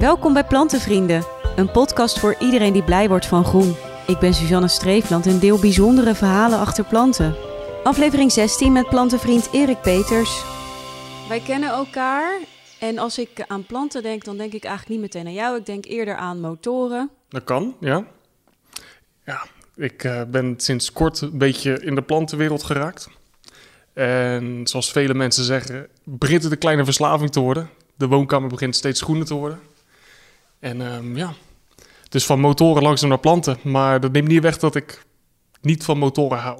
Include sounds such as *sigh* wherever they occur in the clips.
Welkom bij Plantenvrienden, een podcast voor iedereen die blij wordt van groen. Ik ben Suzanne Streefland en deel bijzondere verhalen achter planten. Aflevering 16 met plantenvriend Erik Peters. Wij kennen elkaar en als ik aan planten denk, dan denk ik eigenlijk niet meteen aan jou. Ik denk eerder aan motoren. Dat kan, ja. Ja, ik uh, ben sinds kort een beetje in de plantenwereld geraakt. En zoals vele mensen zeggen, begint het een kleine verslaving te worden. De woonkamer begint steeds groener te worden. En um, ja, dus van motoren langzaam naar planten. Maar dat neemt niet weg dat ik niet van motoren hou.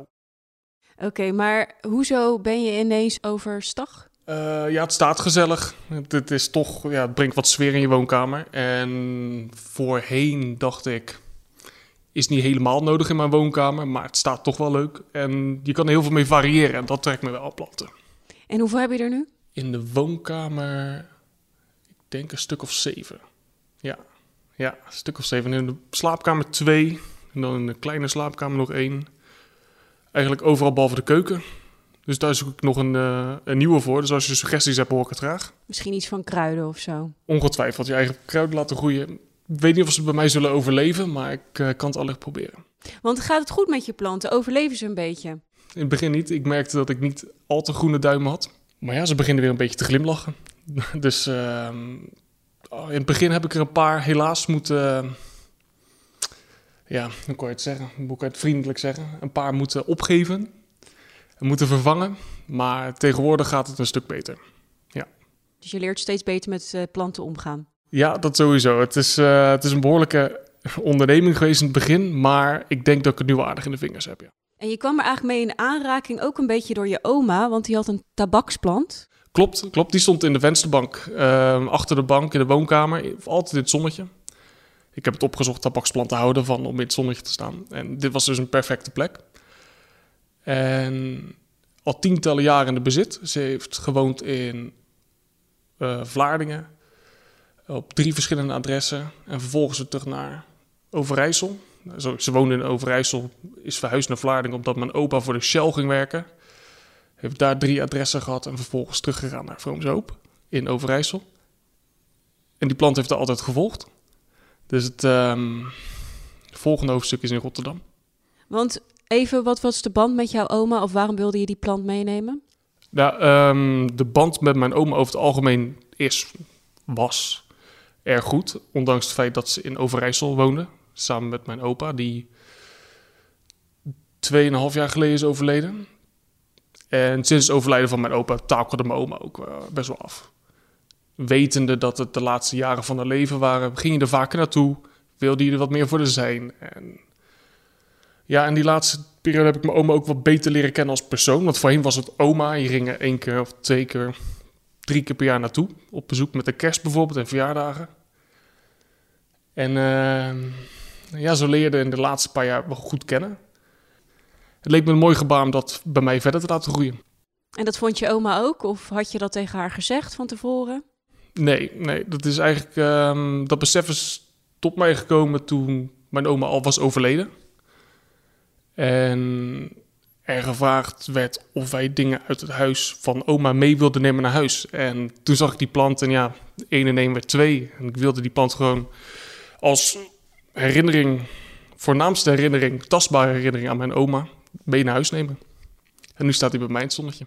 Oké, okay, maar hoezo ben je ineens overstag? Uh, ja, het staat gezellig. Het, is toch, ja, het brengt wat sfeer in je woonkamer. En voorheen dacht ik, is niet helemaal nodig in mijn woonkamer, maar het staat toch wel leuk. En je kan er heel veel mee variëren en dat trekt me wel planten. En hoeveel heb je er nu? In de woonkamer, ik denk een stuk of zeven. Ja, ja een stuk of zeven. In de slaapkamer twee, en dan in de kleine slaapkamer nog één. Eigenlijk overal behalve de keuken. Dus daar zoek ik nog een, uh, een nieuwe voor. Dus als je suggesties hebt, hoor ik het graag. Misschien iets van kruiden of zo? Ongetwijfeld. Je eigen kruiden laten groeien. Ik weet niet of ze bij mij zullen overleven, maar ik uh, kan het allicht proberen. Want gaat het goed met je planten? Overleven ze een beetje? In het begin niet. Ik merkte dat ik niet al te groene duimen had. Maar ja, ze beginnen weer een beetje te glimlachen. *laughs* dus uh, in het begin heb ik er een paar helaas moeten... ja, hoe kan je het zeggen? Hoe kan je het vriendelijk zeggen? Een paar moeten opgeven en moeten vervangen. Maar tegenwoordig gaat het een stuk beter. Ja. Dus je leert steeds beter met uh, planten omgaan? Ja, dat sowieso. Het is, uh, het is een behoorlijke onderneming geweest in het begin, maar ik denk dat ik het nu aardig in de vingers heb. Ja. En je kwam er eigenlijk mee in aanraking ook een beetje door je oma, want die had een tabaksplant. Klopt, klopt. Die stond in de vensterbank, uh, achter de bank in de woonkamer, altijd in het zonnetje. Ik heb het opgezocht tabaksplant te houden van om in het zonnetje te staan. En dit was dus een perfecte plek. En al tientallen jaren in de bezit. Ze heeft gewoond in uh, Vlaardingen, op drie verschillende adressen. En vervolgens weer terug naar Overijssel. Ze woonde in Overijssel, is verhuisd naar Vlaardingen omdat mijn opa voor de Shell ging werken. Heeft daar drie adressen gehad en vervolgens teruggegaan naar Vroomshoop in Overijssel. En die plant heeft er altijd gevolgd. Dus het, um, het volgende hoofdstuk is in Rotterdam. Want even, wat was de band met jouw oma of waarom wilde je die plant meenemen? Nou, um, de band met mijn oma over het algemeen is, was erg goed. Ondanks het feit dat ze in Overijssel woonde. Samen met mijn opa, die 2,5 jaar geleden is overleden. En sinds het overlijden van mijn opa takelde mijn oma ook uh, best wel af. Wetende dat het de laatste jaren van haar leven waren, ging je er vaker naartoe. Wilde je er wat meer voor zijn. En ja, in die laatste periode heb ik mijn oma ook wat beter leren kennen als persoon. Want voorheen was het oma. Je ging er één keer of twee keer, drie keer per jaar naartoe. Op bezoek met de kerst bijvoorbeeld en verjaardagen. En uh, ja, zo leerde in de laatste paar jaar wel goed kennen. Het leek me een mooi gebaar om dat bij mij verder te laten groeien. En dat vond je oma ook? Of had je dat tegen haar gezegd van tevoren? Nee, nee dat is eigenlijk... Um, dat besef is tot mij gekomen toen mijn oma al was overleden. En er gevraagd werd of wij dingen uit het huis van oma mee wilden nemen naar huis. En toen zag ik die plant en ja, één en één werd twee. En ik wilde die plant gewoon als herinnering, voornaamste herinnering, tastbare herinnering aan mijn oma, mee naar huis nemen. En nu staat hij bij mij in het zonnetje.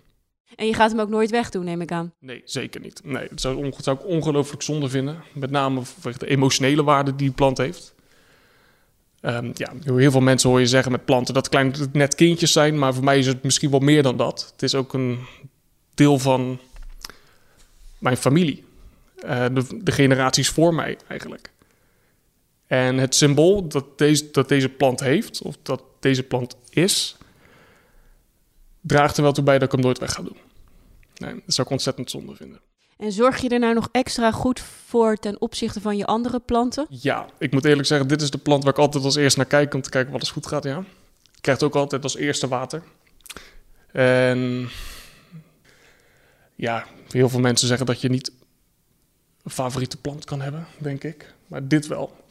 En je gaat hem ook nooit wegdoen, neem ik aan? Nee, zeker niet. Nee, dat zou, dat zou ik ongelooflijk zonde vinden. Met name vanwege de emotionele waarde die die plant heeft. Um, ja, heel veel mensen hoor je zeggen met planten dat kleine net kindjes zijn, maar voor mij is het misschien wel meer dan dat. Het is ook een deel van mijn familie. Uh, de, de, generaties voor mij eigenlijk. En het symbool dat deze, dat deze plant heeft, of dat deze plant is, draagt er wel toe bij dat ik hem nooit weg ga doen. Nee, dat zou ik ontzettend zonde vinden. En zorg je er nou nog extra goed voor ten opzichte van je andere planten? Ja, ik moet eerlijk zeggen, dit is de plant waar ik altijd als eerste naar kijk om te kijken wat alles goed gaat. Ja. Krijgt ook altijd als eerste water. En ja, heel veel mensen zeggen dat je niet een favoriete plant kan hebben, denk ik. Maar dit wel.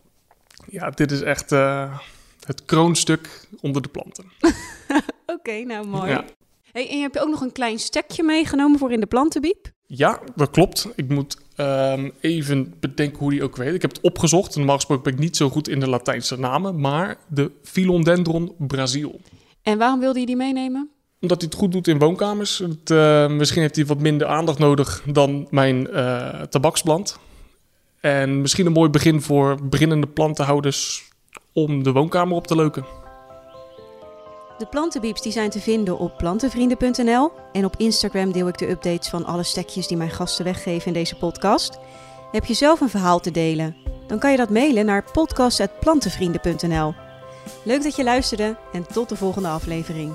Ja, dit is echt uh, het kroonstuk onder de planten. *laughs* Oké, okay, nou mooi. Ja. Hey, en je hebt ook nog een klein stekje meegenomen voor in de plantenbiep? Ja, dat klopt. Ik moet ehm, even bedenken hoe die ook weet. Ik heb het opgezocht. Normaal gesproken ben ik niet zo goed in de Latijnse namen, maar de Philodendron Brazil. En waarom wilde je die meenemen? Omdat hij het goed doet in woonkamers. Het, eh, misschien heeft hij wat minder aandacht nodig dan mijn eh, tabaksplant. En misschien een mooi begin voor beginnende plantenhouders om de woonkamer op te leuken. De plantenbieps die zijn te vinden op plantenvrienden.nl en op Instagram deel ik de updates van alle stekjes die mijn gasten weggeven in deze podcast. Heb je zelf een verhaal te delen? Dan kan je dat mailen naar podcast.plantenvrienden.nl. Leuk dat je luisterde en tot de volgende aflevering.